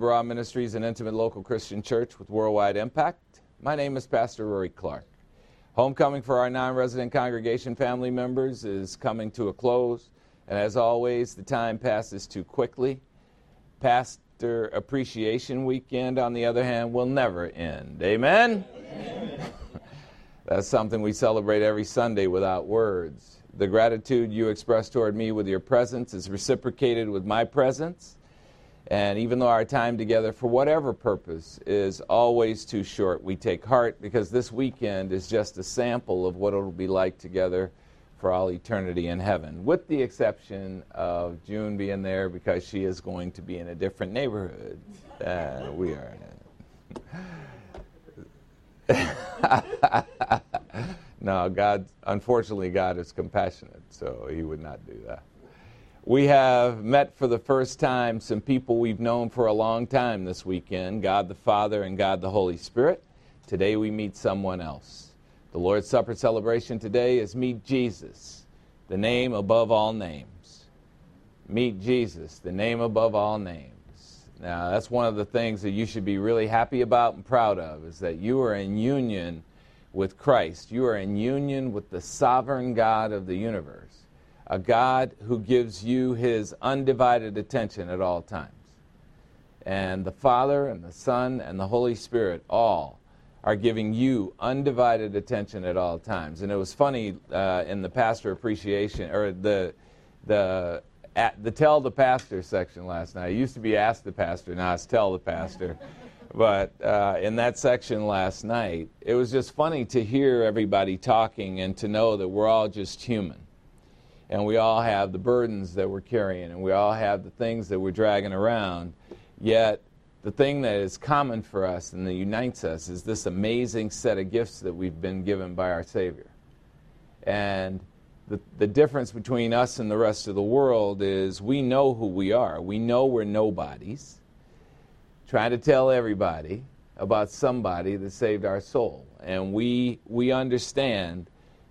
Barah Ministries, an intimate local Christian church with worldwide impact. My name is Pastor Rory Clark. Homecoming for our non resident congregation family members is coming to a close, and as always, the time passes too quickly. Pastor Appreciation Weekend, on the other hand, will never end. Amen? Amen. That's something we celebrate every Sunday without words. The gratitude you express toward me with your presence is reciprocated with my presence. And even though our time together, for whatever purpose, is always too short, we take heart because this weekend is just a sample of what it'll be like together for all eternity in heaven, with the exception of June being there because she is going to be in a different neighborhood than we are no, God, unfortunately, God is compassionate, so He would not do that. We have met for the first time some people we've known for a long time this weekend God the Father and God the Holy Spirit. Today we meet someone else. The Lord's Supper celebration today is Meet Jesus, the name above all names. Meet Jesus, the name above all names. Now, that's one of the things that you should be really happy about and proud of, is that you are in union with Christ. You are in union with the sovereign God of the universe a God who gives you his undivided attention at all times. And the Father and the Son and the Holy Spirit all are giving you undivided attention at all times. And it was funny uh, in the pastor appreciation or the the at the tell the pastor section last night. It used to be ask the pastor, now it's tell the pastor. but uh, in that section last night, it was just funny to hear everybody talking and to know that we're all just human and we all have the burdens that we're carrying, and we all have the things that we're dragging around. Yet, the thing that is common for us and that unites us is this amazing set of gifts that we've been given by our Savior. And the, the difference between us and the rest of the world is we know who we are. We know we're nobodies. Trying to tell everybody about somebody that saved our soul. And we, we understand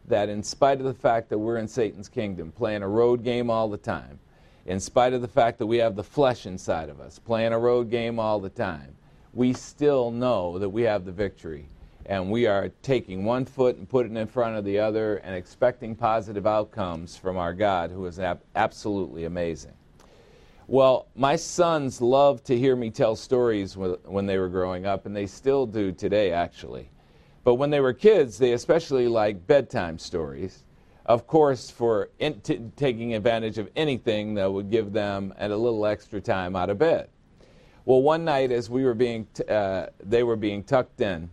that in spite of the fact that we're in Satan's kingdom, playing a road game all the time, in spite of the fact that we have the flesh inside of us, playing a road game all the time, we still know that we have the victory. And we are taking one foot and putting it in front of the other and expecting positive outcomes from our God, who is ab- absolutely amazing. Well, my sons loved to hear me tell stories when they were growing up, and they still do today, actually. But when they were kids, they especially liked bedtime stories. Of course, for in, t- taking advantage of anything that would give them a little extra time out of bed. Well, one night as we were being, t- uh, they were being tucked in,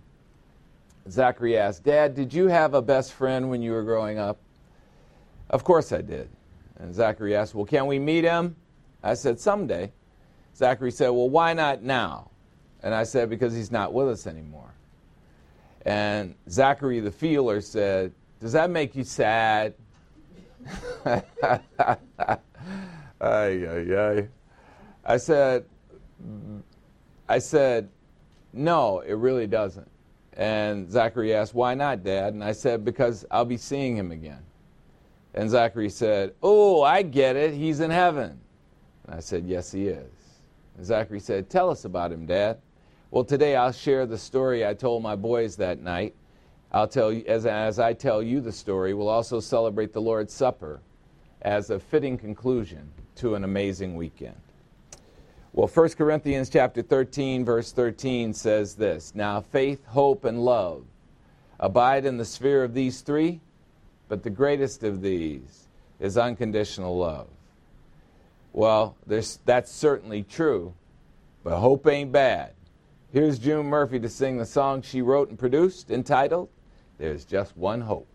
Zachary asked, "Dad, did you have a best friend when you were growing up?" Of course I did. And Zachary asked, "Well, can we meet him?" I said, "Someday." Zachary said, "Well, why not now?" And I said, "Because he's not with us anymore." And Zachary the feeler said, Does that make you sad? ay, ay, ay. I said, I said, no, it really doesn't. And Zachary asked, Why not, Dad? And I said, Because I'll be seeing him again. And Zachary said, Oh, I get it. He's in heaven. And I said, Yes, he is. And Zachary said, Tell us about him, Dad. Well, today I'll share the story I told my boys that night. I'll tell you, as, as I tell you the story, we'll also celebrate the Lord's Supper as a fitting conclusion to an amazing weekend. Well, 1 Corinthians chapter 13, verse 13 says this Now faith, hope, and love abide in the sphere of these three, but the greatest of these is unconditional love. Well, that's certainly true, but hope ain't bad. Here's June Murphy to sing the song she wrote and produced entitled There's Just One Hope.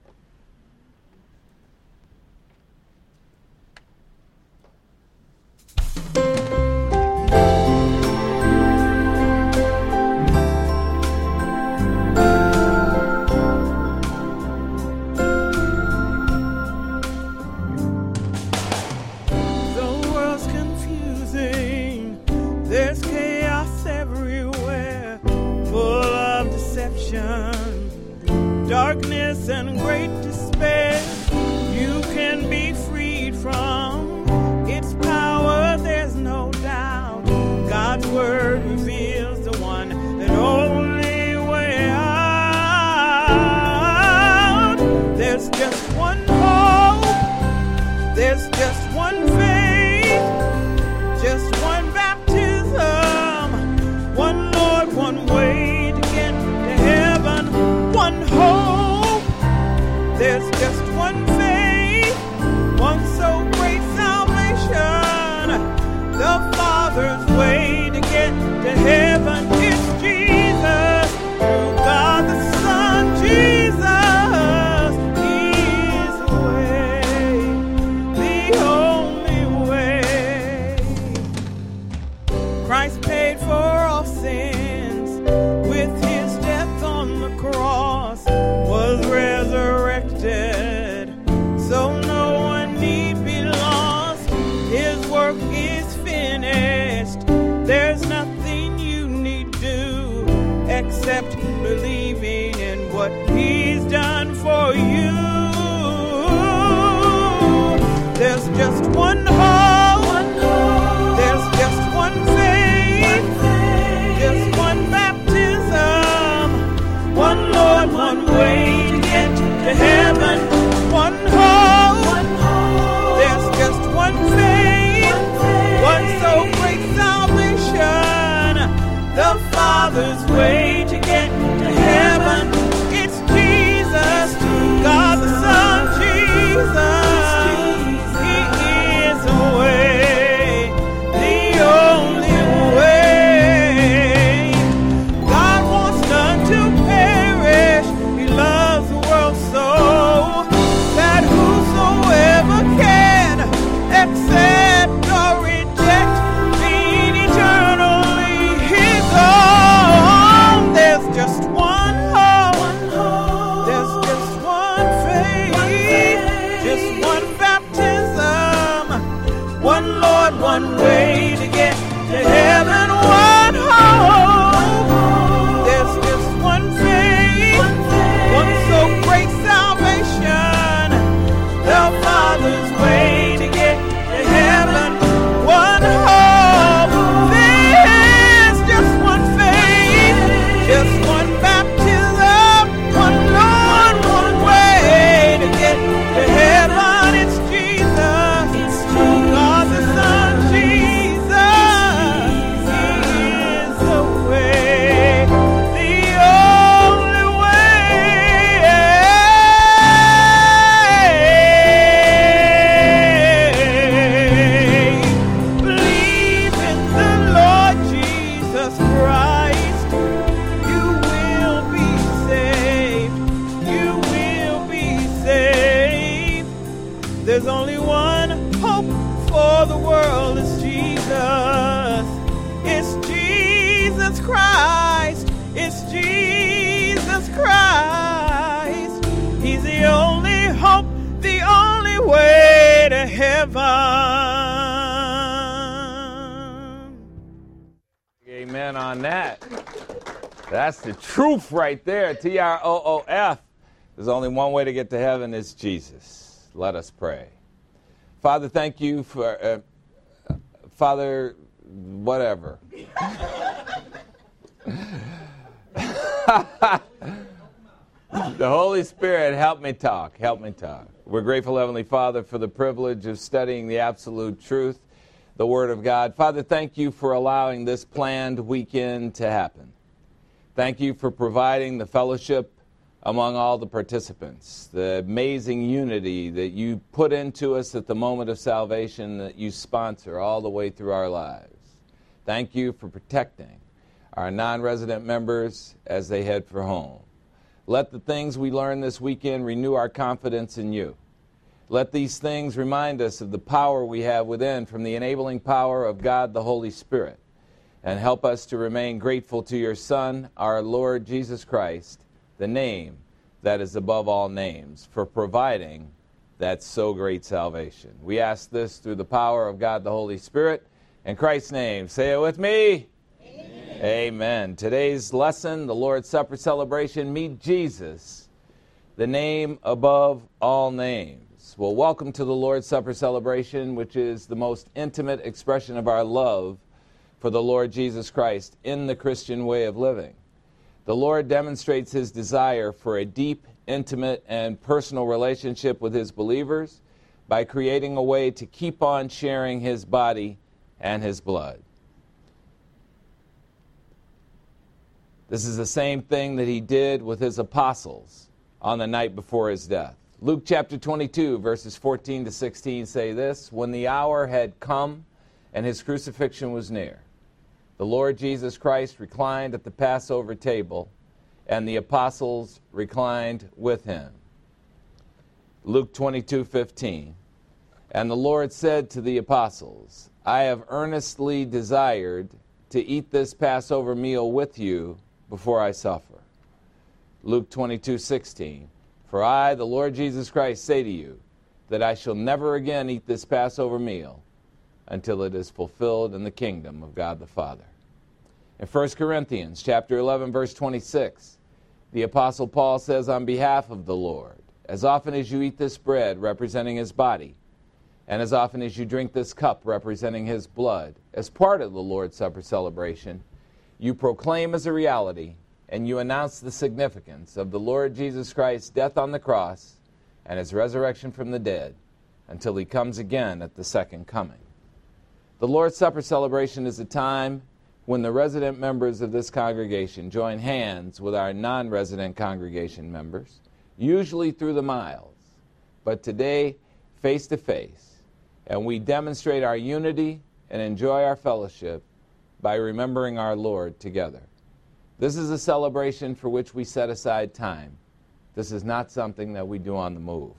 And great That's the truth right there. T R O O F. There's only one way to get to heaven is Jesus. Let us pray. Father, thank you for, uh, Father, whatever. the Holy Spirit, help me talk. Help me talk. We're grateful, Heavenly Father, for the privilege of studying the absolute truth, the Word of God. Father, thank you for allowing this planned weekend to happen. Thank you for providing the fellowship among all the participants, the amazing unity that you put into us at the moment of salvation that you sponsor all the way through our lives. Thank you for protecting our non resident members as they head for home. Let the things we learn this weekend renew our confidence in you. Let these things remind us of the power we have within from the enabling power of God the Holy Spirit and help us to remain grateful to your Son, our Lord Jesus Christ, the name that is above all names, for providing that so great salvation. We ask this through the power of God the Holy Spirit. In Christ's name, say it with me. Amen. Amen. Today's lesson, the Lord's Supper celebration, meet Jesus, the name above all names. Well, welcome to the Lord's Supper celebration, which is the most intimate expression of our love for the Lord Jesus Christ in the Christian way of living. The Lord demonstrates his desire for a deep, intimate, and personal relationship with his believers by creating a way to keep on sharing his body and his blood. This is the same thing that he did with his apostles on the night before his death. Luke chapter 22, verses 14 to 16 say this When the hour had come and his crucifixion was near, the Lord Jesus Christ reclined at the Passover table, and the apostles reclined with him. Luke 22 15. And the Lord said to the apostles, I have earnestly desired to eat this Passover meal with you before I suffer. Luke 22 16. For I, the Lord Jesus Christ, say to you that I shall never again eat this Passover meal until it is fulfilled in the kingdom of God the Father. In 1 Corinthians chapter 11 verse 26, the apostle Paul says on behalf of the Lord, as often as you eat this bread representing his body, and as often as you drink this cup representing his blood, as part of the Lord's Supper celebration, you proclaim as a reality and you announce the significance of the Lord Jesus Christ's death on the cross and his resurrection from the dead until he comes again at the second coming. The Lord's Supper celebration is a time when the resident members of this congregation join hands with our non resident congregation members, usually through the miles, but today face to face, and we demonstrate our unity and enjoy our fellowship by remembering our Lord together. This is a celebration for which we set aside time. This is not something that we do on the move.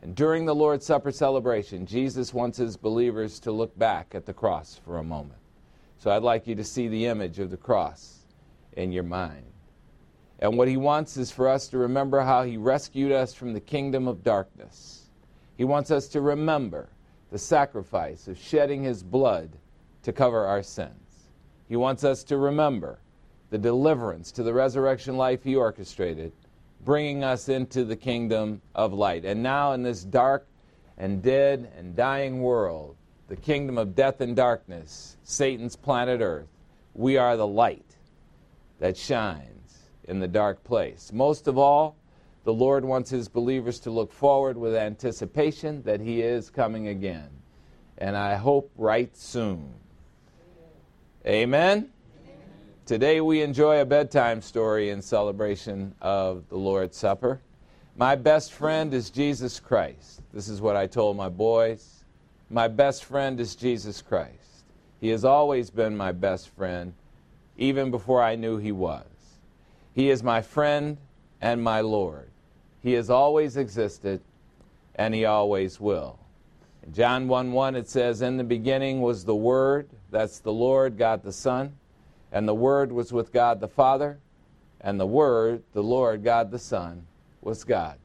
And during the Lord's Supper celebration, Jesus wants his believers to look back at the cross for a moment. So I'd like you to see the image of the cross in your mind. And what he wants is for us to remember how he rescued us from the kingdom of darkness. He wants us to remember the sacrifice of shedding his blood to cover our sins. He wants us to remember the deliverance to the resurrection life he orchestrated, bringing us into the kingdom of light. And now, in this dark and dead and dying world, the kingdom of death and darkness, Satan's planet Earth, we are the light that shines in the dark place. Most of all, the Lord wants his believers to look forward with anticipation that he is coming again. And I hope right soon. Amen. Today we enjoy a bedtime story in celebration of the Lord's Supper. My best friend is Jesus Christ. This is what I told my boys. My best friend is Jesus Christ. He has always been my best friend, even before I knew he was. He is my friend and my Lord. He has always existed, and he always will. In John 1 1, it says, In the beginning was the Word, that's the Lord, God the Son and the Word was with God the Father, and the Word, the Lord God the Son, was God.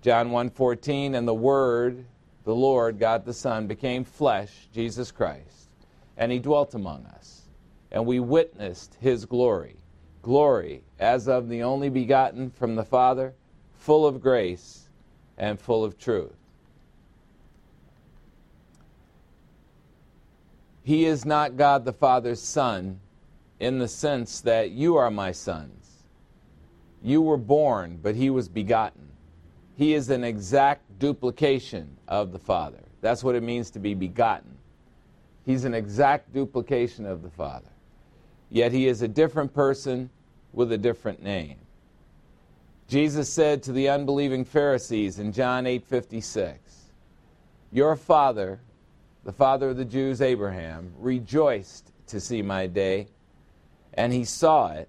John 1:14 and the Word, the Lord God the Son became flesh, Jesus Christ, and he dwelt among us. And we witnessed his glory, glory as of the only begotten from the Father, full of grace and full of truth. He is not God the Father's Son in the sense that you are my sons. You were born, but he was begotten. He is an exact duplication of the Father. That's what it means to be begotten. He's an exact duplication of the Father. Yet he is a different person with a different name. Jesus said to the unbelieving Pharisees in John 8:56, "Your father, the father of the Jews Abraham, rejoiced to see my day, and he saw it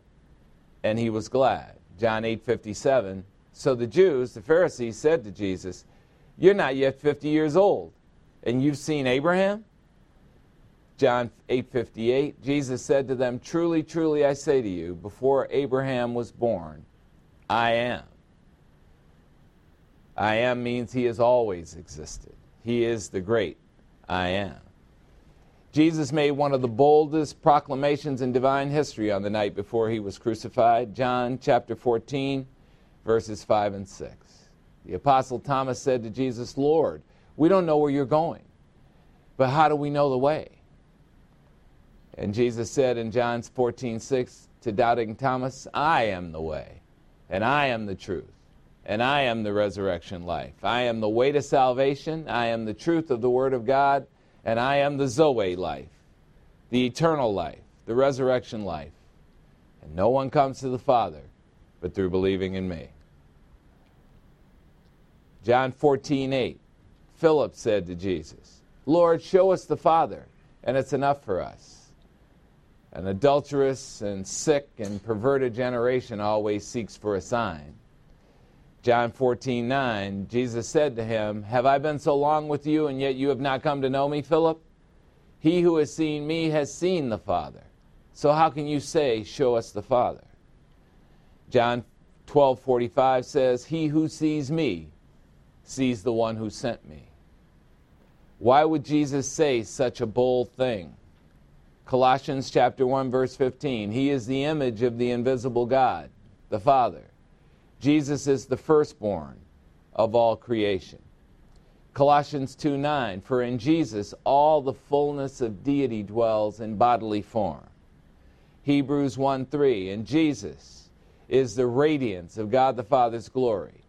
and he was glad. John 8:57. So the Jews, the Pharisees said to Jesus, "You're not yet 50 years old, and you've seen Abraham?" John 8:58. Jesus said to them, "Truly, truly I say to you, before Abraham was born, I am." I am means he has always existed. He is the great I am. Jesus made one of the boldest proclamations in divine history on the night before he was crucified. John chapter 14, verses 5 and 6. The Apostle Thomas said to Jesus, Lord, we don't know where you're going, but how do we know the way? And Jesus said in John 14, 6 to doubting Thomas, I am the way, and I am the truth, and I am the resurrection life. I am the way to salvation, I am the truth of the Word of God, and I am the Zoe life, the eternal life, the resurrection life. And no one comes to the Father but through believing in me. John 14, 8. Philip said to Jesus, Lord, show us the Father, and it's enough for us. An adulterous and sick and perverted generation always seeks for a sign. John 14, 9, Jesus said to him, Have I been so long with you, and yet you have not come to know me, Philip? He who has seen me has seen the Father. So how can you say, Show us the Father? John 12:45 says, "He who sees me sees the one who sent me." Why would Jesus say such a bold thing? Colossians chapter 1 verse 15, "He is the image of the invisible God, the Father. Jesus is the firstborn of all creation." Colossians 2:9, "For in Jesus all the fullness of deity dwells in bodily form." Hebrews 1:3, "In Jesus is the radiance of God the Father's glory.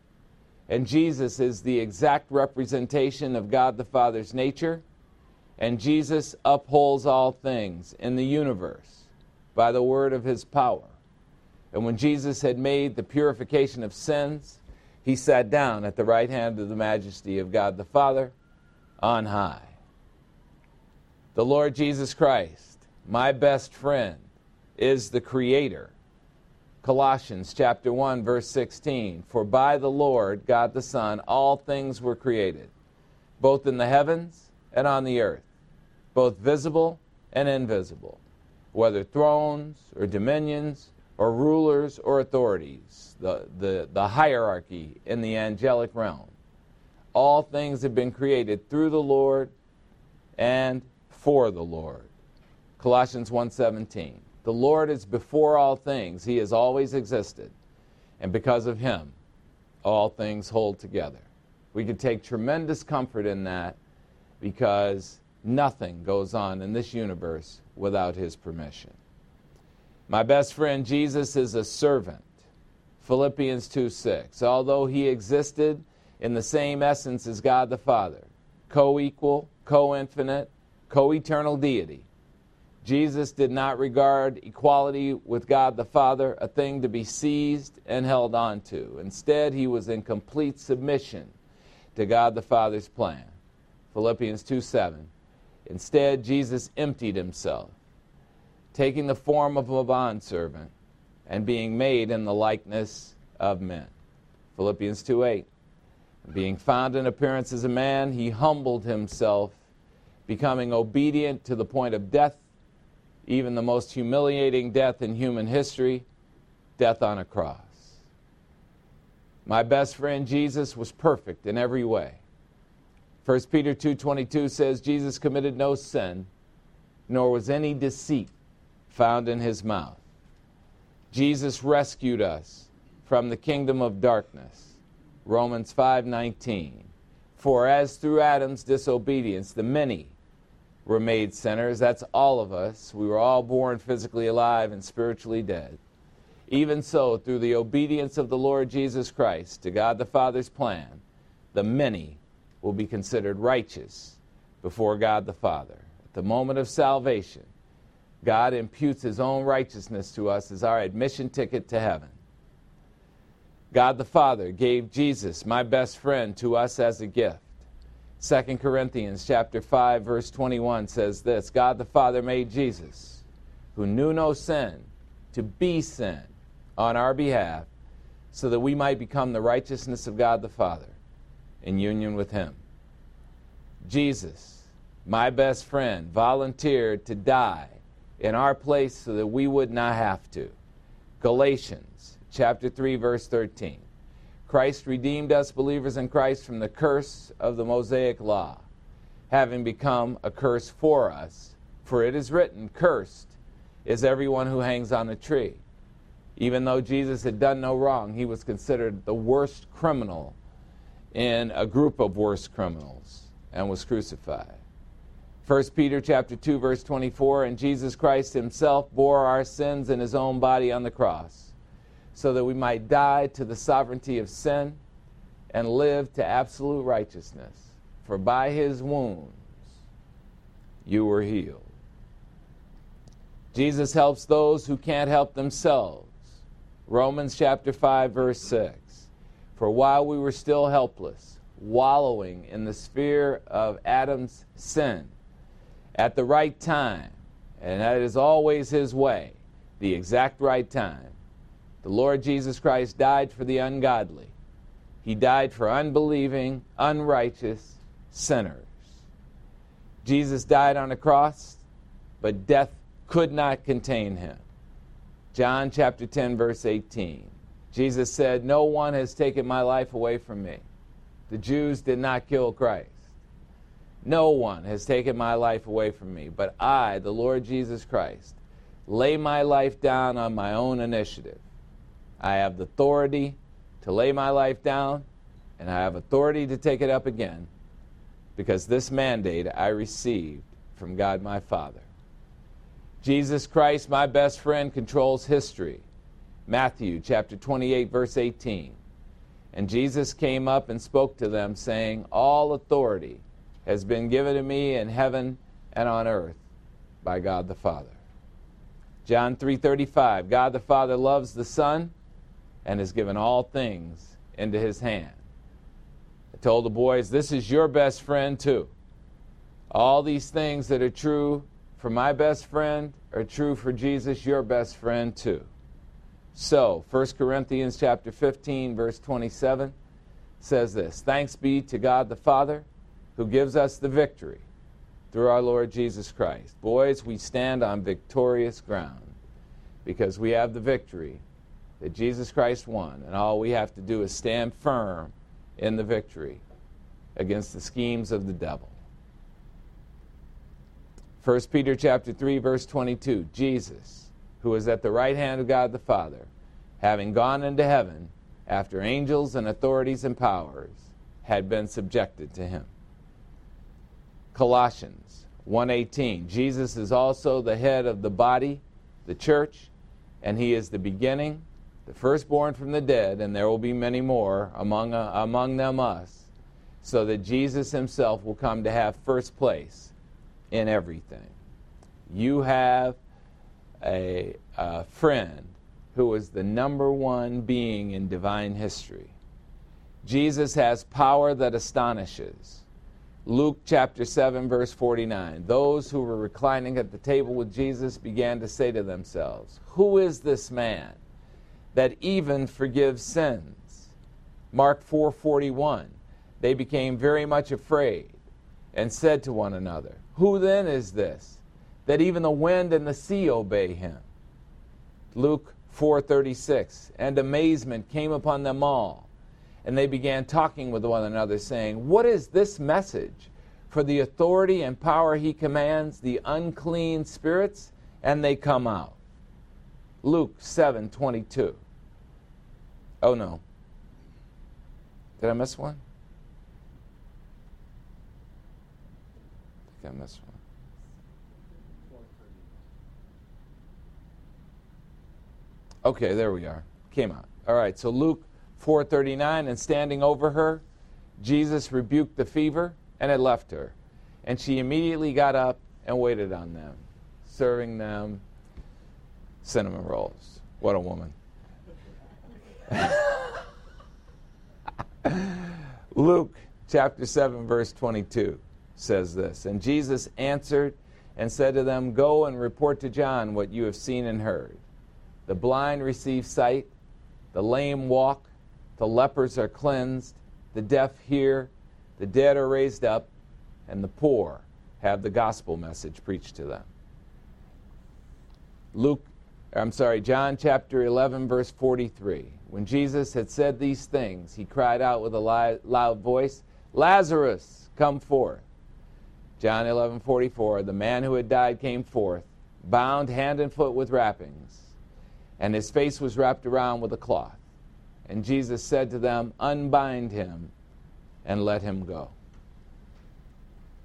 And Jesus is the exact representation of God the Father's nature. And Jesus upholds all things in the universe by the word of his power. And when Jesus had made the purification of sins, he sat down at the right hand of the majesty of God the Father on high. The Lord Jesus Christ, my best friend, is the creator Colossians chapter 1 verse 16 For by the Lord God the Son all things were created both in the heavens and on the earth both visible and invisible whether thrones or dominions or rulers or authorities the, the, the hierarchy in the angelic realm. All things have been created through the Lord and for the Lord. Colossians 1:17 the Lord is before all things, He has always existed. And because of Him, all things hold together. We can take tremendous comfort in that because nothing goes on in this universe without His permission. My best friend Jesus is a servant. Philippians 2 6. Although he existed in the same essence as God the Father, co equal, co infinite, co eternal deity, Jesus did not regard equality with God the Father a thing to be seized and held on to. Instead, he was in complete submission to God the Father's plan. Philippians 2 7. Instead, Jesus emptied himself, taking the form of a bondservant and being made in the likeness of men. Philippians 2 8. Being found in appearance as a man, he humbled himself, becoming obedient to the point of death even the most humiliating death in human history, death on a cross. My best friend Jesus was perfect in every way. 1 Peter 2:22 says Jesus committed no sin, nor was any deceit found in his mouth. Jesus rescued us from the kingdom of darkness. Romans 5:19. For as through Adam's disobedience the many were made sinners. That's all of us. We were all born physically alive and spiritually dead. Even so, through the obedience of the Lord Jesus Christ to God the Father's plan, the many will be considered righteous before God the Father. At the moment of salvation, God imputes his own righteousness to us as our admission ticket to heaven. God the Father gave Jesus, my best friend, to us as a gift. 2 Corinthians chapter 5 verse 21 says this, God the Father made Jesus, who knew no sin, to be sin on our behalf, so that we might become the righteousness of God the Father in union with him. Jesus, my best friend, volunteered to die in our place so that we would not have to. Galatians chapter 3 verse 13. Christ redeemed us believers in Christ from the curse of the Mosaic law, having become a curse for us. For it is written, Cursed is everyone who hangs on a tree. Even though Jesus had done no wrong, he was considered the worst criminal in a group of worst criminals and was crucified. 1 Peter chapter 2 verse 24 and Jesus Christ himself bore our sins in his own body on the cross so that we might die to the sovereignty of sin and live to absolute righteousness. For by his wounds you were healed. Jesus helps those who can't help themselves. Romans chapter 5 verse 6 for while we were still helpless wallowing in the sphere of Adam's sin at the right time, and that is always His way, the exact right time. The Lord Jesus Christ died for the ungodly. He died for unbelieving, unrighteous sinners. Jesus died on a cross, but death could not contain him. John chapter 10, verse 18. Jesus said, No one has taken my life away from me. The Jews did not kill Christ. No one has taken my life away from me, but I, the Lord Jesus Christ, lay my life down on my own initiative. I have the authority to lay my life down, and I have authority to take it up again because this mandate I received from God my Father. Jesus Christ, my best friend, controls history. Matthew chapter 28, verse 18. And Jesus came up and spoke to them, saying, All authority has been given to me in heaven and on earth by God the Father. John 3:35 God the Father loves the Son and has given all things into his hand. I told the boys this is your best friend too. All these things that are true for my best friend are true for Jesus, your best friend too. So, 1 Corinthians chapter 15 verse 27 says this, thanks be to God the Father who gives us the victory through our Lord Jesus Christ. Boys, we stand on victorious ground because we have the victory that Jesus Christ won, and all we have to do is stand firm in the victory against the schemes of the devil. 1 Peter chapter 3 verse 22 Jesus who is at the right hand of God the Father having gone into heaven after angels and authorities and powers had been subjected to him Colossians 1:18 Jesus is also the head of the body the church and he is the beginning the firstborn from the dead and there will be many more among uh, among them us so that Jesus himself will come to have first place in everything. You have a, a friend who is the number one being in divine history. Jesus has power that astonishes. Luke chapter 7, verse 49. Those who were reclining at the table with Jesus began to say to themselves, Who is this man that even forgives sins? Mark 4:41. They became very much afraid and said to one another, Who then is this that even the wind and the sea obey him? Luke 4:36. And amazement came upon them all and they began talking with one another, saying, What is this message? For the authority and power he commands the unclean spirits, and they come out. Luke 7 22. Oh no. Did I miss one? I think I missed one. Okay, there we are. Came out. All right, so Luke 439 and standing over her jesus rebuked the fever and it left her and she immediately got up and waited on them serving them cinnamon rolls what a woman luke chapter 7 verse 22 says this and jesus answered and said to them go and report to john what you have seen and heard the blind receive sight the lame walk the lepers are cleansed, the deaf hear, the dead are raised up, and the poor have the gospel message preached to them. Luke, I'm sorry, John chapter 11, verse 43. When Jesus had said these things, he cried out with a loud voice, Lazarus, come forth. John 11, 44. The man who had died came forth, bound hand and foot with wrappings, and his face was wrapped around with a cloth. And Jesus said to them, Unbind him and let him go.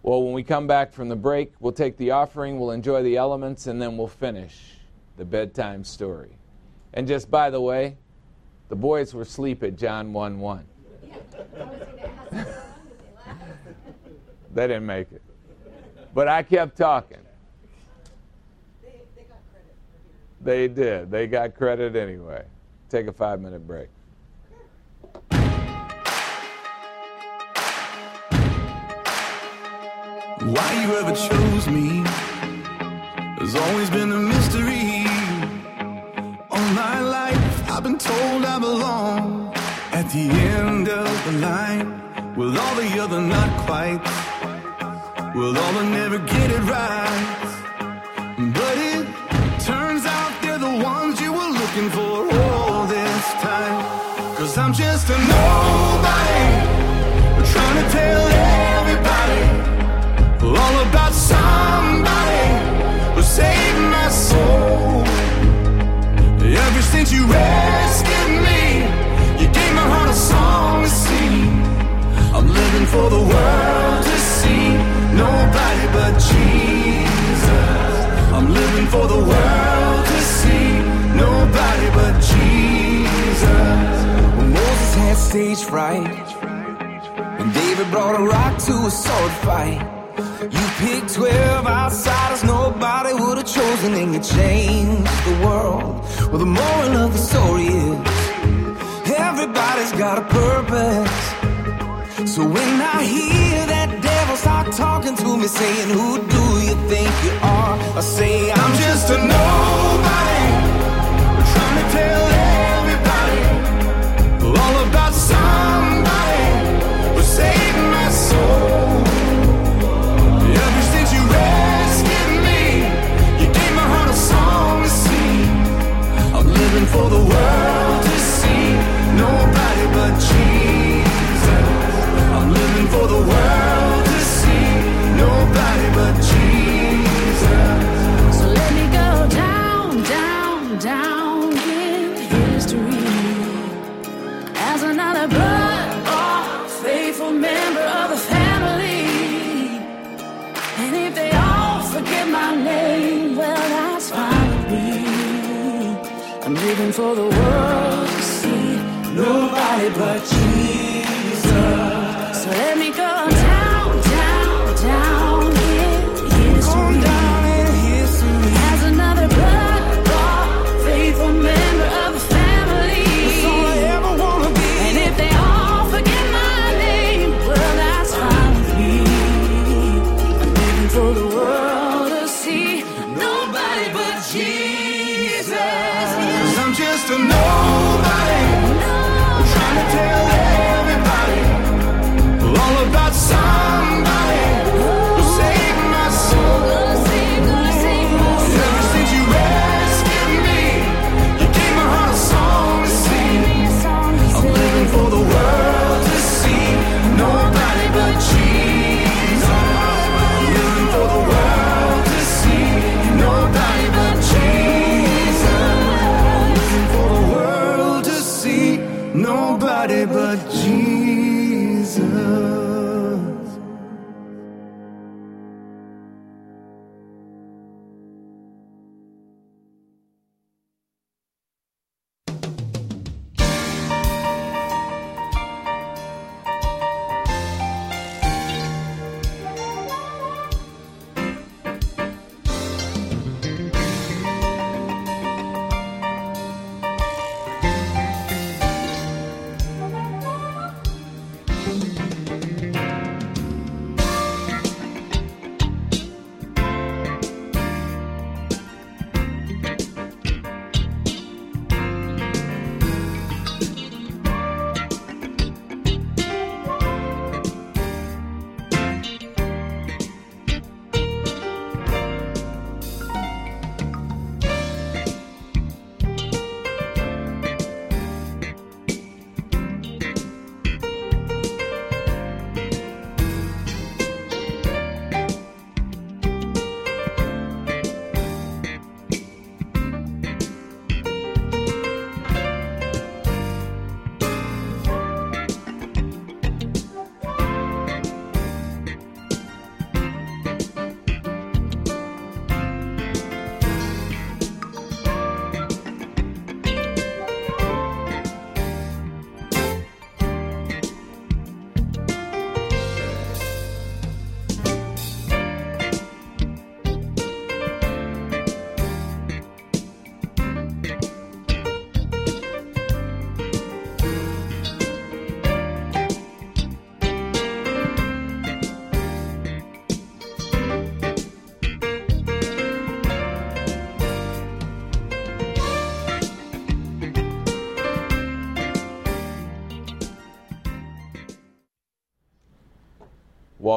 Well, when we come back from the break, we'll take the offering, we'll enjoy the elements, and then we'll finish the bedtime story. And just by the way, the boys were asleep at John 1 1. they didn't make it. But I kept talking. They did. They got credit anyway. Take a five minute break. Why you ever chose me has always been a mystery. My life, I've been told I belong at the end of the line with all the other not quite, with all the never get it right. But it turns out they're the ones you were looking for all this time. Cause I'm just a nobody, trying to tell everybody all about somebody who saved since you rescued me, you gave my heart a song to sing. I'm living for the world to see, nobody but Jesus. I'm living for the world to see, nobody but Jesus. When Moses had stage fright, when David brought a rock to a sword fight. You picked 12 outsiders nobody would have chosen and you changed the world. Well, the moral of the story is everybody's got a purpose. So when I hear that devil start talking to me saying, Who do you think you are? I say, I'm just a nobody. For the world to see nobody but Jesus.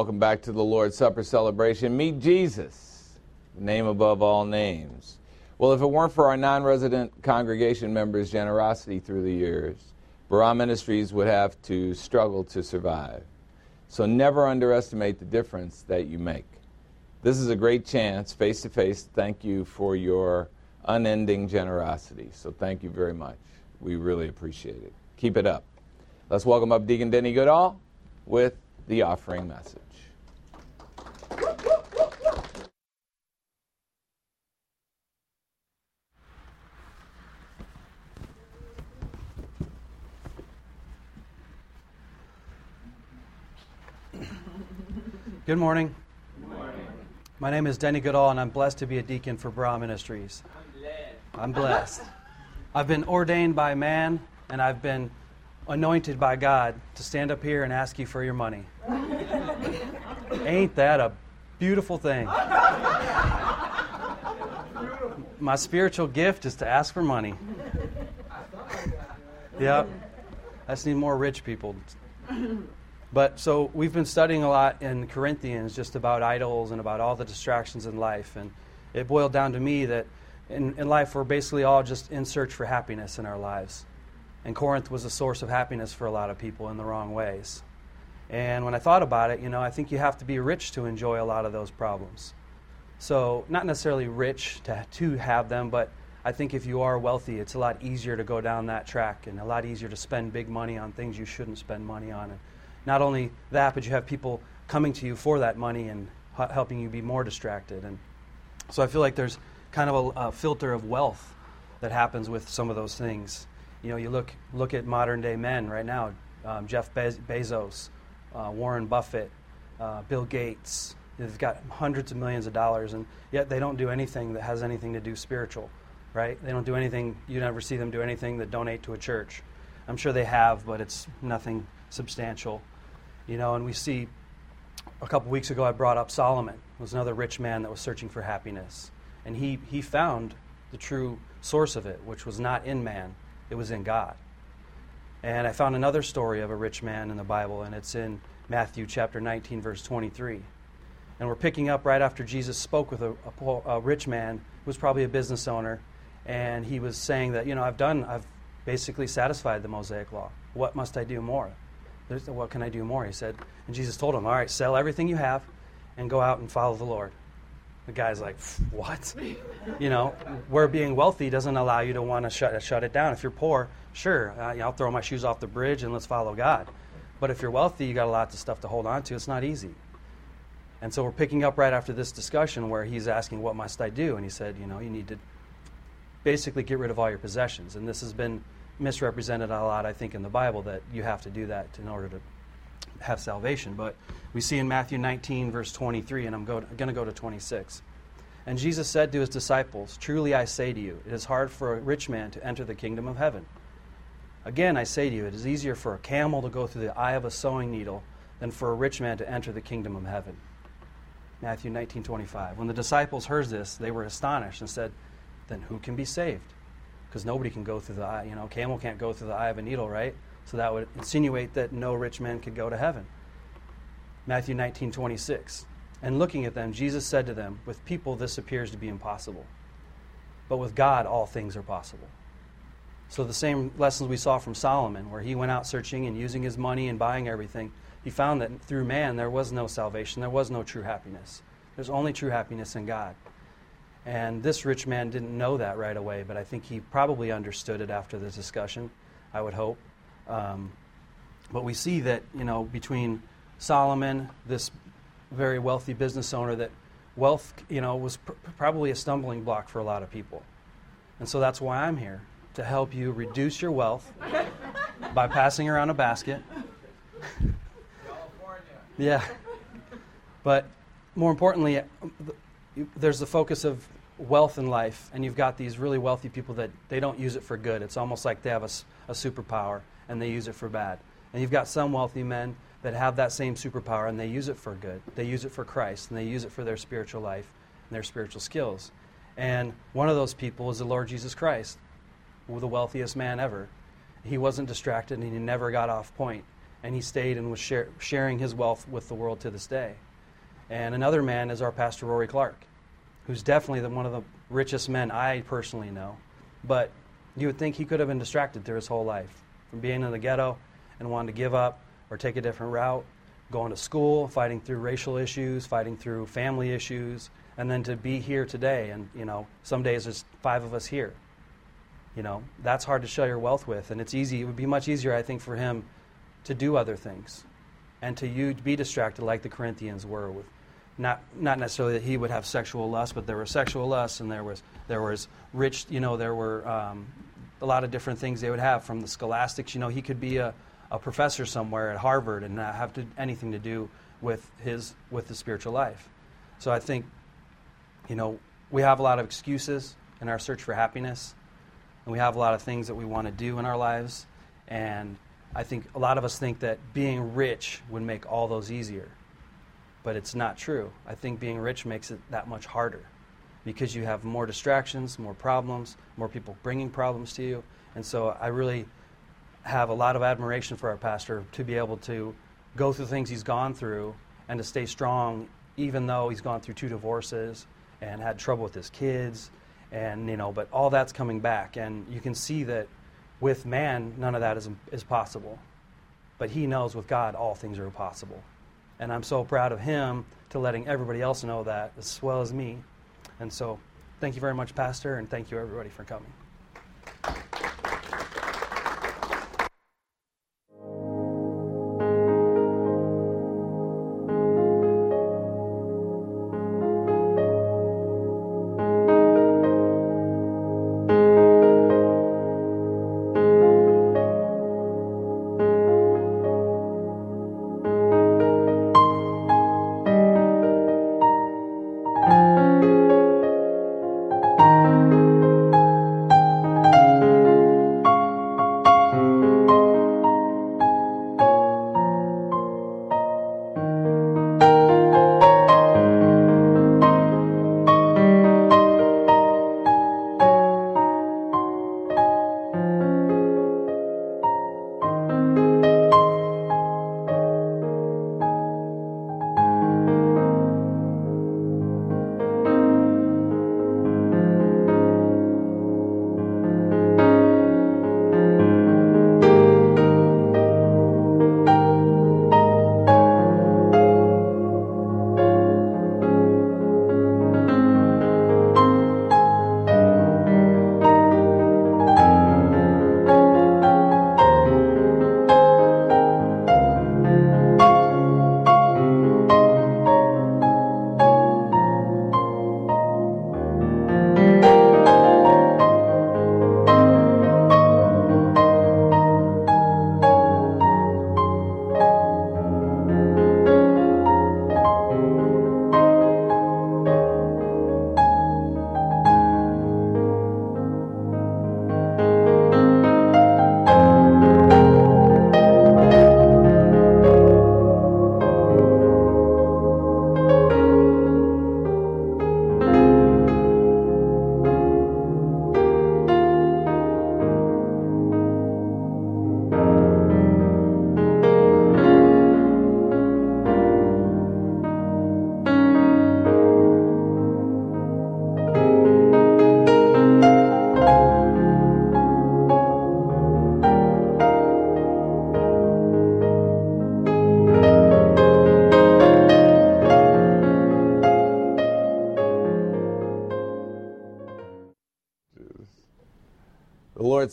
Welcome back to the Lord's Supper celebration. Meet Jesus, name above all names. Well, if it weren't for our non resident congregation members' generosity through the years, Barah Ministries would have to struggle to survive. So never underestimate the difference that you make. This is a great chance, face to face. Thank you for your unending generosity. So thank you very much. We really appreciate it. Keep it up. Let's welcome up Deacon Denny Goodall with the offering message. Good morning. My name is Denny Goodall, and I'm blessed to be a deacon for Barah Ministries. I'm blessed. I've been ordained by man, and I've been anointed by God to stand up here and ask you for your money. Ain't that a beautiful thing? My spiritual gift is to ask for money. Yep. I just need more rich people. But so we've been studying a lot in Corinthians just about idols and about all the distractions in life. And it boiled down to me that in, in life we're basically all just in search for happiness in our lives. And Corinth was a source of happiness for a lot of people in the wrong ways. And when I thought about it, you know, I think you have to be rich to enjoy a lot of those problems. So, not necessarily rich to, to have them, but I think if you are wealthy, it's a lot easier to go down that track and a lot easier to spend big money on things you shouldn't spend money on. And not only that, but you have people coming to you for that money and h- helping you be more distracted. And so I feel like there's kind of a, a, filter of wealth that happens with some of those things. You know, you look look at modern day men right now: um, Jeff Be- Bezos, uh, Warren Buffett, uh, Bill Gates. They've got hundreds of millions of dollars, and yet they don't do anything that has anything to do spiritual, right? They don't do anything. You never see them do anything that donate to a church. I'm sure they have, but it's nothing substantial. You know, and we see a couple weeks ago I brought up Solomon, was another rich man that was searching for happiness. And he, he found the true source of it, which was not in man, it was in God. And I found another story of a rich man in the Bible, and it's in Matthew chapter 19, verse 23. And we're picking up right after Jesus spoke with a, a, a rich man who was probably a business owner, and he was saying that, you know, I've done, I've basically satisfied the Mosaic law. What must I do more? What can I do more? He said, and Jesus told him, all right, sell everything you have and go out and follow the Lord. The guy's like, what? You know, where being wealthy doesn't allow you to want to shut, shut it down. If you're poor, sure, uh, I'll throw my shoes off the bridge and let's follow God. But if you're wealthy, you got a lot of stuff to hold on to. It's not easy. And so we're picking up right after this discussion where he's asking, what must I do? And he said, you know, you need to basically get rid of all your possessions. And this has been misrepresented a lot, I think, in the Bible that you have to do that in order to have salvation. But we see in Matthew 19, verse 23, and I'm going to go to 26. And Jesus said to his disciples, Truly I say to you, it is hard for a rich man to enter the kingdom of heaven. Again, I say to you, it is easier for a camel to go through the eye of a sewing needle than for a rich man to enter the kingdom of heaven. Matthew 19:25. When the disciples heard this, they were astonished and said, "Then who can be saved?" Because nobody can go through the eye. You know, camel can't go through the eye of a needle, right? So that would insinuate that no rich man could go to heaven. Matthew 19, 26. And looking at them, Jesus said to them, With people this appears to be impossible, but with God all things are possible. So the same lessons we saw from Solomon, where he went out searching and using his money and buying everything, he found that through man there was no salvation, there was no true happiness. There's only true happiness in God. And this rich man didn't know that right away, but I think he probably understood it after the discussion, I would hope. Um, but we see that, you know, between Solomon, this very wealthy business owner, that wealth, you know, was pr- probably a stumbling block for a lot of people. And so that's why I'm here, to help you reduce your wealth by passing around a basket. yeah. But more importantly, there's the focus of wealth in life, and you've got these really wealthy people that they don't use it for good. It's almost like they have a superpower and they use it for bad. And you've got some wealthy men that have that same superpower and they use it for good. They use it for Christ and they use it for their spiritual life and their spiritual skills. And one of those people is the Lord Jesus Christ, the wealthiest man ever. He wasn't distracted and he never got off point, and he stayed and was share, sharing his wealth with the world to this day. And another man is our pastor Rory Clark, who's definitely the, one of the richest men I personally know. But you would think he could have been distracted through his whole life, from being in the ghetto and wanting to give up or take a different route, going to school, fighting through racial issues, fighting through family issues, and then to be here today. And you know, some days there's five of us here. You know, that's hard to share your wealth with, and it's easy. It would be much easier, I think, for him to do other things and to you be distracted like the Corinthians were with not not necessarily that he would have sexual lust, but there was sexual lust and there was there was rich you know there were um, a lot of different things they would have from the scholastics. You know, he could be a, a professor somewhere at Harvard and not have to, anything to do with his with the spiritual life. So I think you know we have a lot of excuses in our search for happiness, and we have a lot of things that we want to do in our lives, and I think a lot of us think that being rich would make all those easier. But it's not true. I think being rich makes it that much harder because you have more distractions, more problems, more people bringing problems to you. And so I really have a lot of admiration for our pastor to be able to go through things he's gone through and to stay strong even though he's gone through two divorces and had trouble with his kids and you know but all that's coming back and you can see that with man none of that is, is possible but he knows with god all things are possible and i'm so proud of him to letting everybody else know that as well as me. And so thank you very much pastor and thank you everybody for coming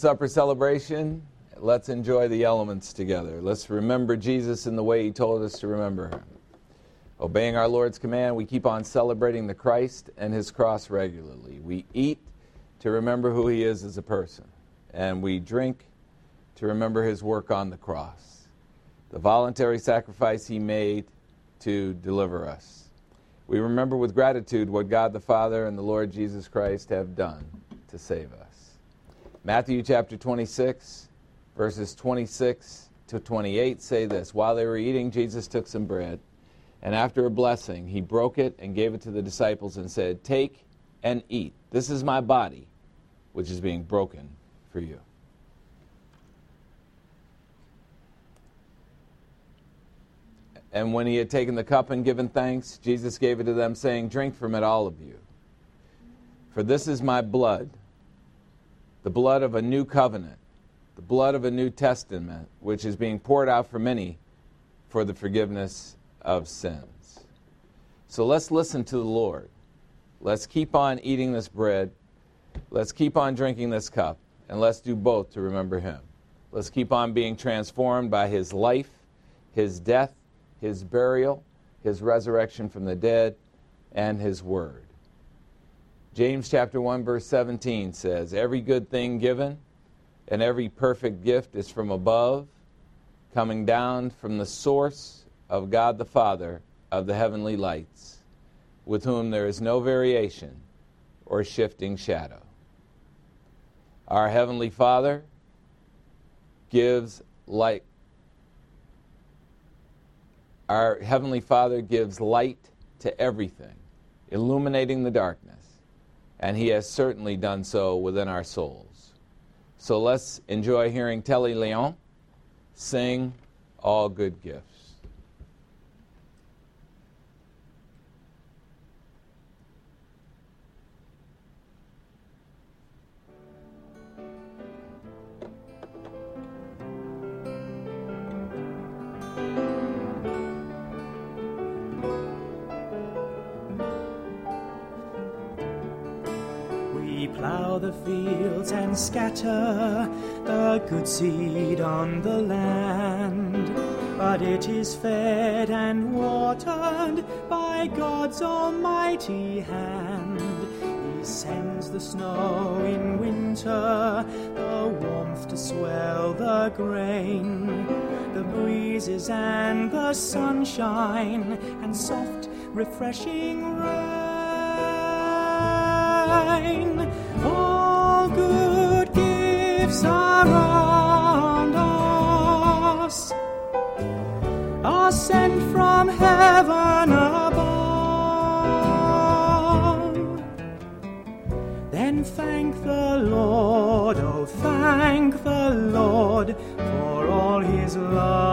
Supper celebration. Let's enjoy the elements together. Let's remember Jesus in the way He told us to remember Him. Obeying our Lord's command, we keep on celebrating the Christ and His cross regularly. We eat to remember who He is as a person, and we drink to remember His work on the cross, the voluntary sacrifice He made to deliver us. we remember with gratitude what God the Father and the Lord Jesus Christ have done to save us. Matthew chapter 26, verses 26 to 28 say this While they were eating, Jesus took some bread, and after a blessing, he broke it and gave it to the disciples and said, Take and eat. This is my body, which is being broken for you. And when he had taken the cup and given thanks, Jesus gave it to them, saying, Drink from it, all of you. For this is my blood, the blood of a new covenant, the blood of a new testament, which is being poured out for many for the forgiveness of sins. So let's listen to the Lord. Let's keep on eating this bread. Let's keep on drinking this cup. And let's do both to remember Him. Let's keep on being transformed by His life, His death, his burial, his resurrection from the dead, and his word. James chapter 1 verse 17 says, "Every good thing given and every perfect gift is from above, coming down from the source of God the Father of the heavenly lights, with whom there is no variation or shifting shadow." Our heavenly Father gives light our Heavenly Father gives light to everything, illuminating the darkness, and He has certainly done so within our souls. So let's enjoy hearing Telly Leon sing All Good Gifts. Scatter the good seed on the land. But it is fed and watered by God's almighty hand. He sends the snow in winter, the warmth to swell the grain, the breezes and the sunshine, and soft, refreshing rain. Good gifts around us are sent from heaven above. Then thank the Lord, oh, thank the Lord for all his love.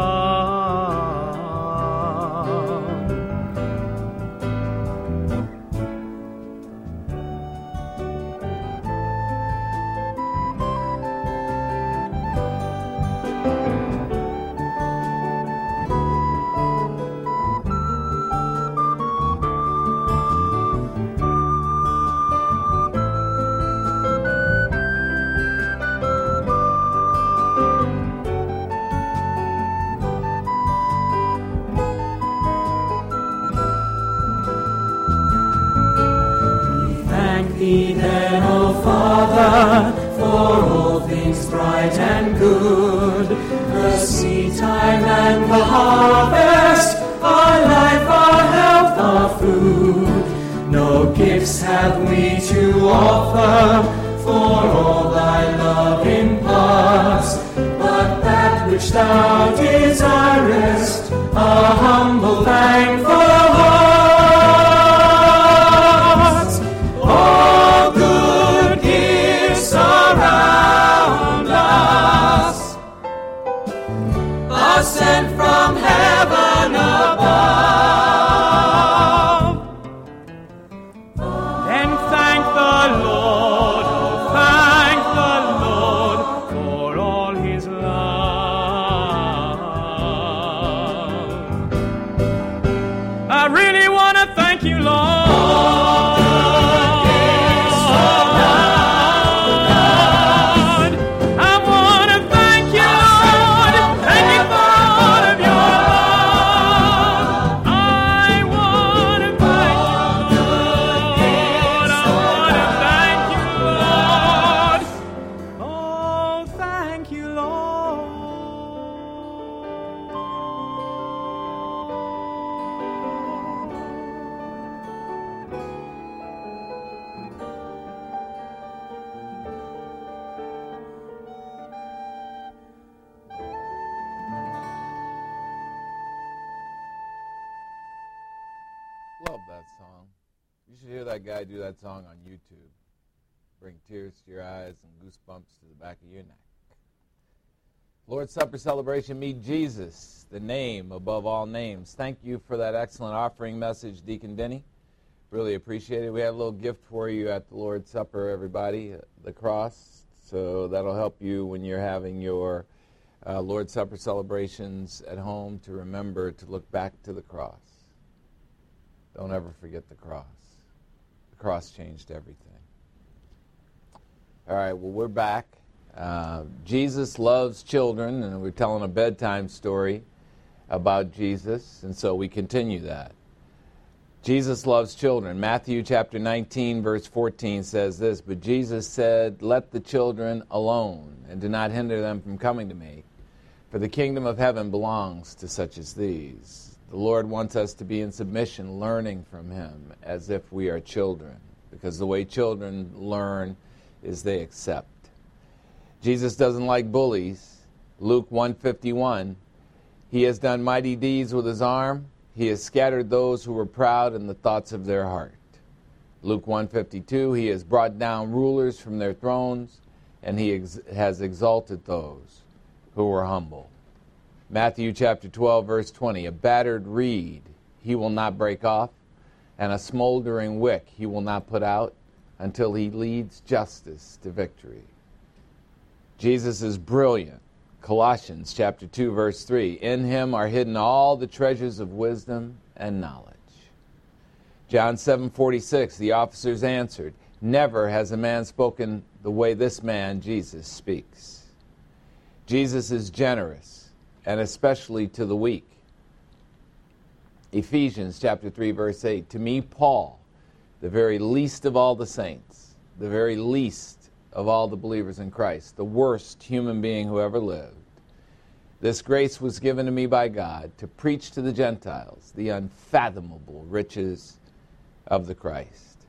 Guy do that song on YouTube. Bring tears to your eyes and goosebumps to the back of your neck. Lord's Supper celebration, meet Jesus, the name above all names. Thank you for that excellent offering message, Deacon Denny. Really appreciate it. We have a little gift for you at the Lord's Supper, everybody, the cross. So that'll help you when you're having your uh, Lord's Supper celebrations at home to remember to look back to the cross. Don't ever forget the cross. The cross changed everything. All right, well, we're back. Uh, Jesus loves children, and we're telling a bedtime story about Jesus, and so we continue that. Jesus loves children. Matthew chapter 19, verse 14 says this But Jesus said, Let the children alone, and do not hinder them from coming to me, for the kingdom of heaven belongs to such as these. The Lord wants us to be in submission, learning from Him as if we are children, because the way children learn is they accept. Jesus doesn't like bullies. Luke 151 He has done mighty deeds with his arm. He has scattered those who were proud in the thoughts of their heart. Luke 152 He has brought down rulers from their thrones, and he ex- has exalted those who were humble. Matthew chapter 12 verse 20 A battered reed he will not break off, and a smoldering wick he will not put out until he leads justice to victory. Jesus is brilliant. Colossians chapter 2 verse 3 In him are hidden all the treasures of wisdom and knowledge. John 7:46 The officers answered, Never has a man spoken the way this man Jesus speaks. Jesus is generous and especially to the weak. Ephesians chapter 3 verse 8 To me Paul the very least of all the saints, the very least of all the believers in Christ, the worst human being who ever lived. This grace was given to me by God to preach to the Gentiles the unfathomable riches of the Christ.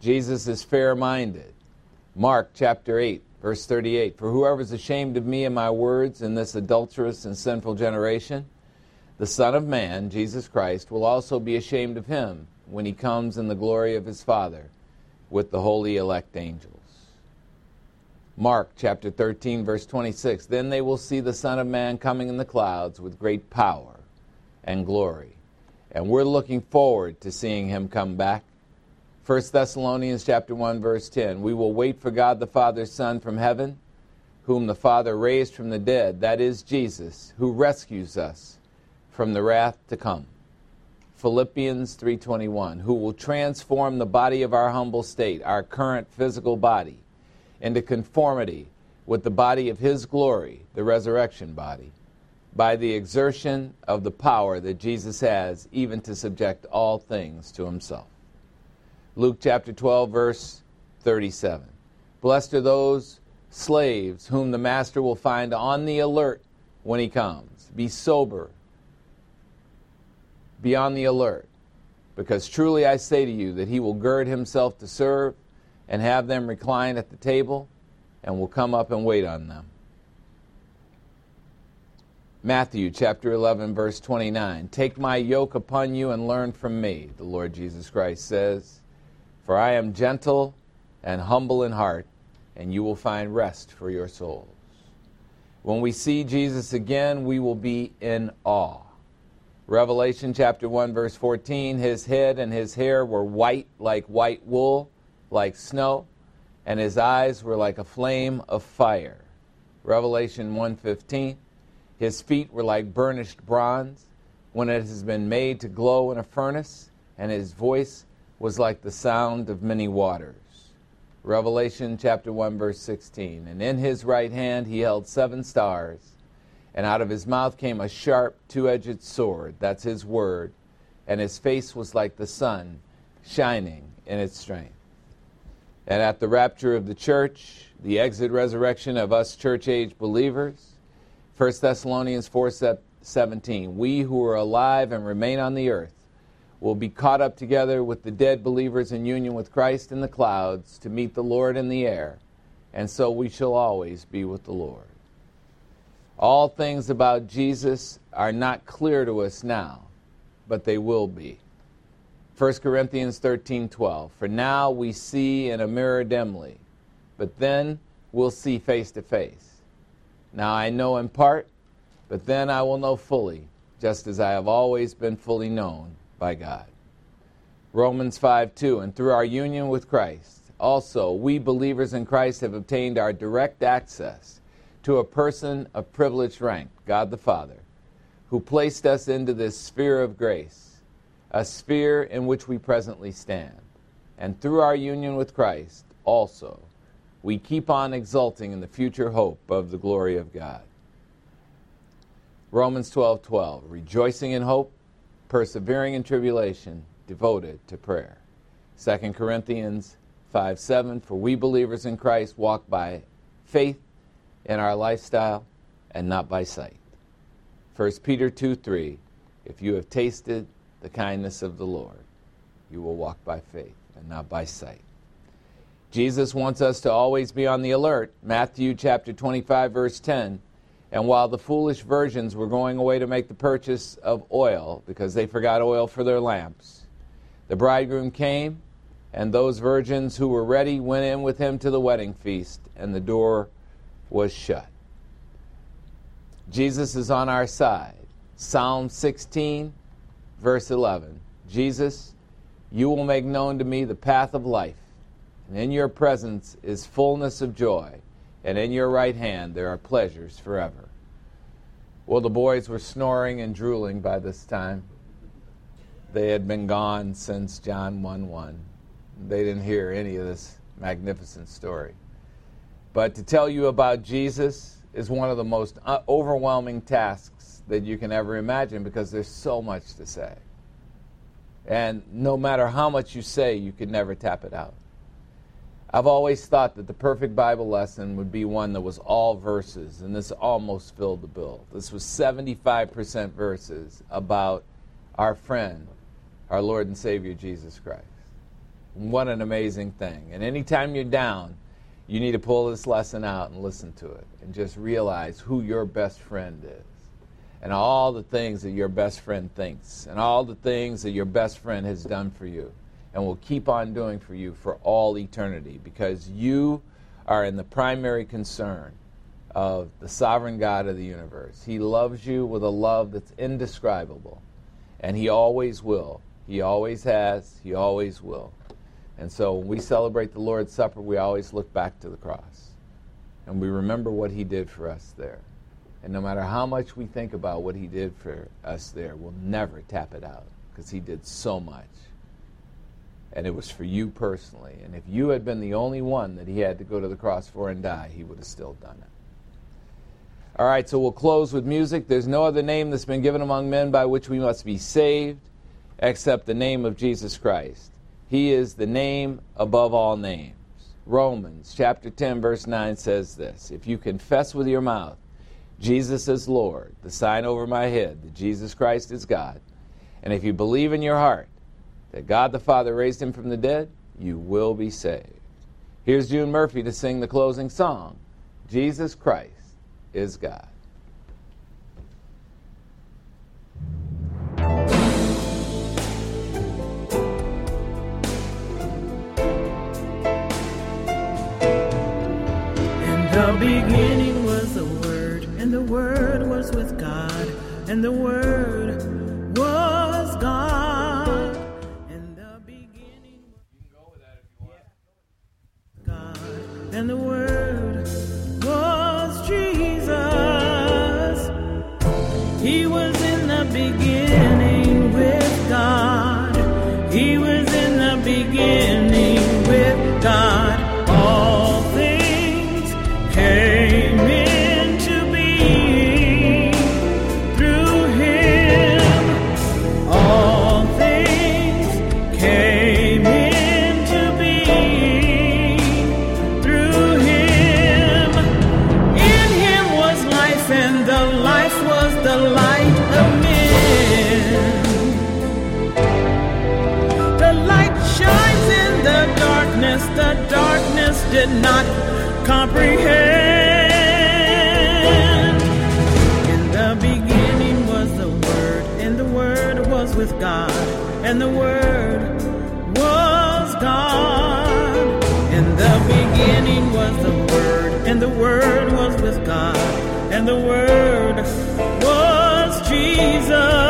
Jesus is fair minded. Mark chapter 8, verse 38 For whoever is ashamed of me and my words in this adulterous and sinful generation, the Son of Man, Jesus Christ, will also be ashamed of him when he comes in the glory of his Father with the holy elect angels. Mark chapter 13, verse 26 Then they will see the Son of Man coming in the clouds with great power and glory. And we're looking forward to seeing him come back. 1 Thessalonians chapter 1 verse 10 We will wait for God the Father's Son from heaven whom the Father raised from the dead that is Jesus who rescues us from the wrath to come. Philippians 3:21, who will transform the body of our humble state, our current physical body, into conformity with the body of his glory, the resurrection body, by the exertion of the power that Jesus has even to subject all things to himself. Luke chapter 12 verse 37. Blessed are those slaves whom the master will find on the alert when he comes. Be sober, be on the alert, because truly I say to you that he will gird himself to serve and have them recline at the table and will come up and wait on them. Matthew chapter 11, verse 29. Take my yoke upon you and learn from me, the Lord Jesus Christ says, for I am gentle and humble in heart, and you will find rest for your souls. When we see Jesus again, we will be in awe. Revelation chapter 1 verse 14 his head and his hair were white like white wool like snow and his eyes were like a flame of fire. Revelation 1:15 his feet were like burnished bronze when it has been made to glow in a furnace and his voice was like the sound of many waters. Revelation chapter 1 verse 16 and in his right hand he held seven stars and out of his mouth came a sharp, two edged sword. That's his word. And his face was like the sun, shining in its strength. And at the rapture of the church, the exit resurrection of us church age believers, 1 Thessalonians 4 17, we who are alive and remain on the earth will be caught up together with the dead believers in union with Christ in the clouds to meet the Lord in the air, and so we shall always be with the Lord. All things about Jesus are not clear to us now, but they will be. 1 Corinthians 13:12 For now we see in a mirror dimly, but then we'll see face to face. Now I know in part, but then I will know fully, just as I have always been fully known by God. Romans 5:2 And through our union with Christ, also we believers in Christ have obtained our direct access to a person of privileged rank, God the Father, who placed us into this sphere of grace a sphere in which we presently stand. And through our union with Christ, also, we keep on exulting in the future hope of the glory of God. Romans 12 12, rejoicing in hope, persevering in tribulation, devoted to prayer. 2 Corinthians 5 7, for we believers in Christ walk by faith in our lifestyle and not by sight. 1 Peter 2 3, if you have tasted the kindness of the Lord. You will walk by faith and not by sight. Jesus wants us to always be on the alert. Matthew chapter 25 verse 10. And while the foolish virgins were going away to make the purchase of oil because they forgot oil for their lamps, the bridegroom came, and those virgins who were ready went in with him to the wedding feast, and the door was shut. Jesus is on our side. Psalm 16 verse 11 Jesus, you will make known to me the path of life, and in your presence is fullness of joy, and in your right hand there are pleasures forever. Well, the boys were snoring and drooling by this time. They had been gone since John 1 1. They didn't hear any of this magnificent story. But to tell you about Jesus is one of the most uh, overwhelming tasks that you can ever imagine because there's so much to say. And no matter how much you say, you can never tap it out. I've always thought that the perfect Bible lesson would be one that was all verses, and this almost filled the bill. This was 75% verses about our friend, our Lord and Savior Jesus Christ. What an amazing thing. And anytime you're down, you need to pull this lesson out and listen to it and just realize who your best friend is and all the things that your best friend thinks, and all the things that your best friend has done for you, and will keep on doing for you for all eternity, because you are in the primary concern of the sovereign God of the universe. He loves you with a love that's indescribable, and He always will. He always has, He always will. And so when we celebrate the Lord's Supper, we always look back to the cross, and we remember what He did for us there. And no matter how much we think about what he did for us there, we'll never tap it out because he did so much. And it was for you personally. And if you had been the only one that he had to go to the cross for and die, he would have still done it. All right, so we'll close with music. There's no other name that's been given among men by which we must be saved except the name of Jesus Christ. He is the name above all names. Romans chapter 10 verse 9 says this, if you confess with your mouth Jesus is Lord, the sign over my head that Jesus Christ is God. And if you believe in your heart that God the Father raised him from the dead, you will be saved. Here's June Murphy to sing the closing song Jesus Christ is God. The beginning was the Word, and the Word was with God, and the Word did not comprehend. In the beginning was the Word, and the Word was with God, and the Word was God. In the beginning was the Word, and the Word was with God, and the Word was Jesus.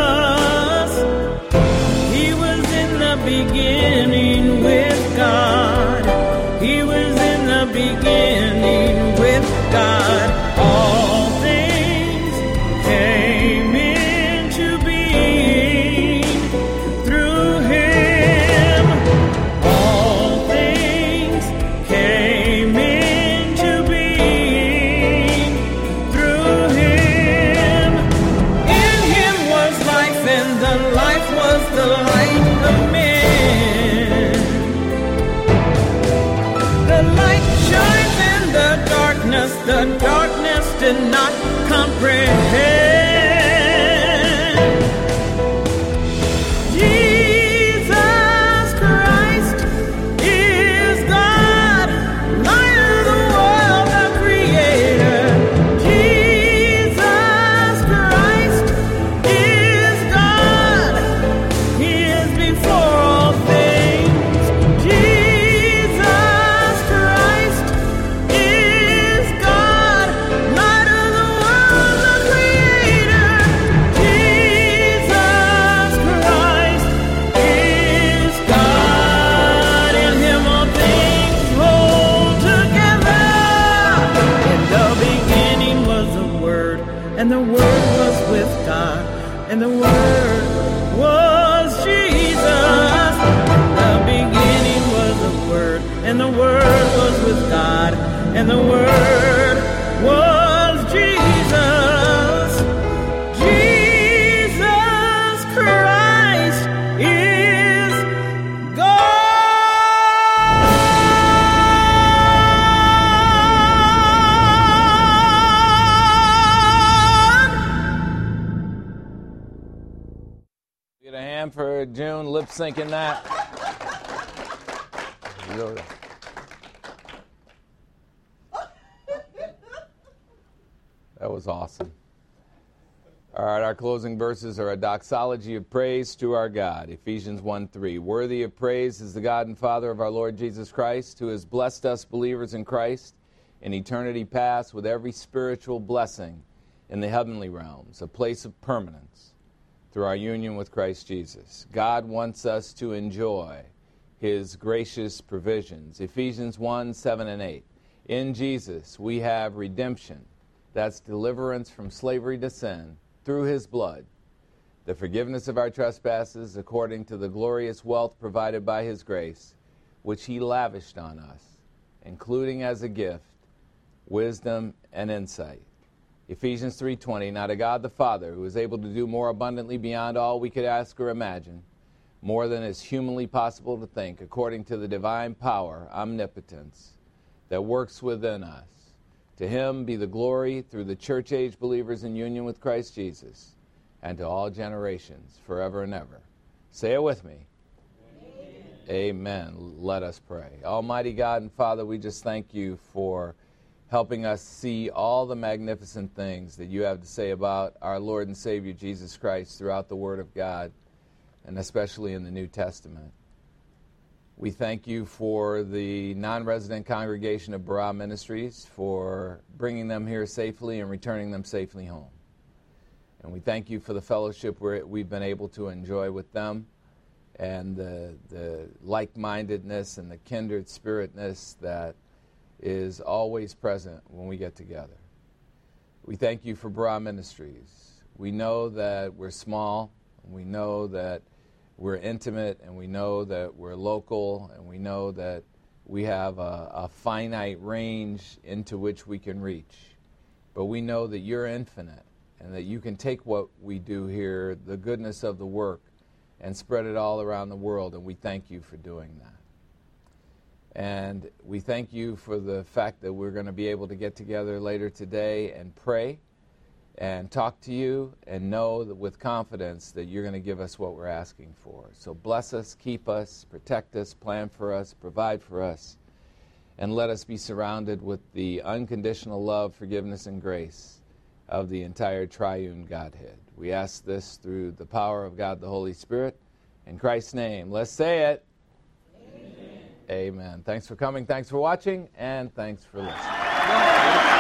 And the Word was Jesus. The beginning was the Word, and the Word was with God, and the Word Syncing that. That was awesome. All right, our closing verses are a doxology of praise to our God. Ephesians 1 3. Worthy of praise is the God and Father of our Lord Jesus Christ, who has blessed us believers in Christ in eternity past with every spiritual blessing in the heavenly realms, a place of permanence through our union with Christ Jesus. God wants us to enjoy his gracious provisions. Ephesians 1 7 and 8. In Jesus, we have redemption. That's deliverance from slavery to sin through his blood, the forgiveness of our trespasses according to the glorious wealth provided by his grace, which he lavished on us, including as a gift wisdom and insight. Ephesians 3:20 Now to God the Father, who is able to do more abundantly beyond all we could ask or imagine, more than is humanly possible to think, according to the divine power, omnipotence, that works within us. To him be the glory through the church age believers in union with Christ Jesus, and to all generations, forever and ever. Say it with me. Amen. Let us pray. Almighty God and Father, we just thank you for helping us see all the magnificent things that you have to say about our Lord and Savior Jesus Christ throughout the Word of God, and especially in the New Testament. We thank you for the non resident congregation of Barah Ministries for bringing them here safely and returning them safely home. And we thank you for the fellowship we're, we've been able to enjoy with them and the, the like mindedness and the kindred spiritness that is always present when we get together. We thank you for Barah Ministries. We know that we're small, we know that we're intimate, and we know that we're local, and we know that we have a, a finite range into which we can reach. But we know that you're infinite and that you can take what we do here, the goodness of the work, and spread it all around the world, and we thank you for doing that. And we thank you for the fact that we're going to be able to get together later today and pray and talk to you and know with confidence that you're going to give us what we're asking for. So bless us, keep us, protect us, plan for us, provide for us, and let us be surrounded with the unconditional love, forgiveness, and grace of the entire triune Godhead. We ask this through the power of God the Holy Spirit In Christ's name, let's say it. Amen. Amen. Thanks for coming. Thanks for watching. And thanks for listening.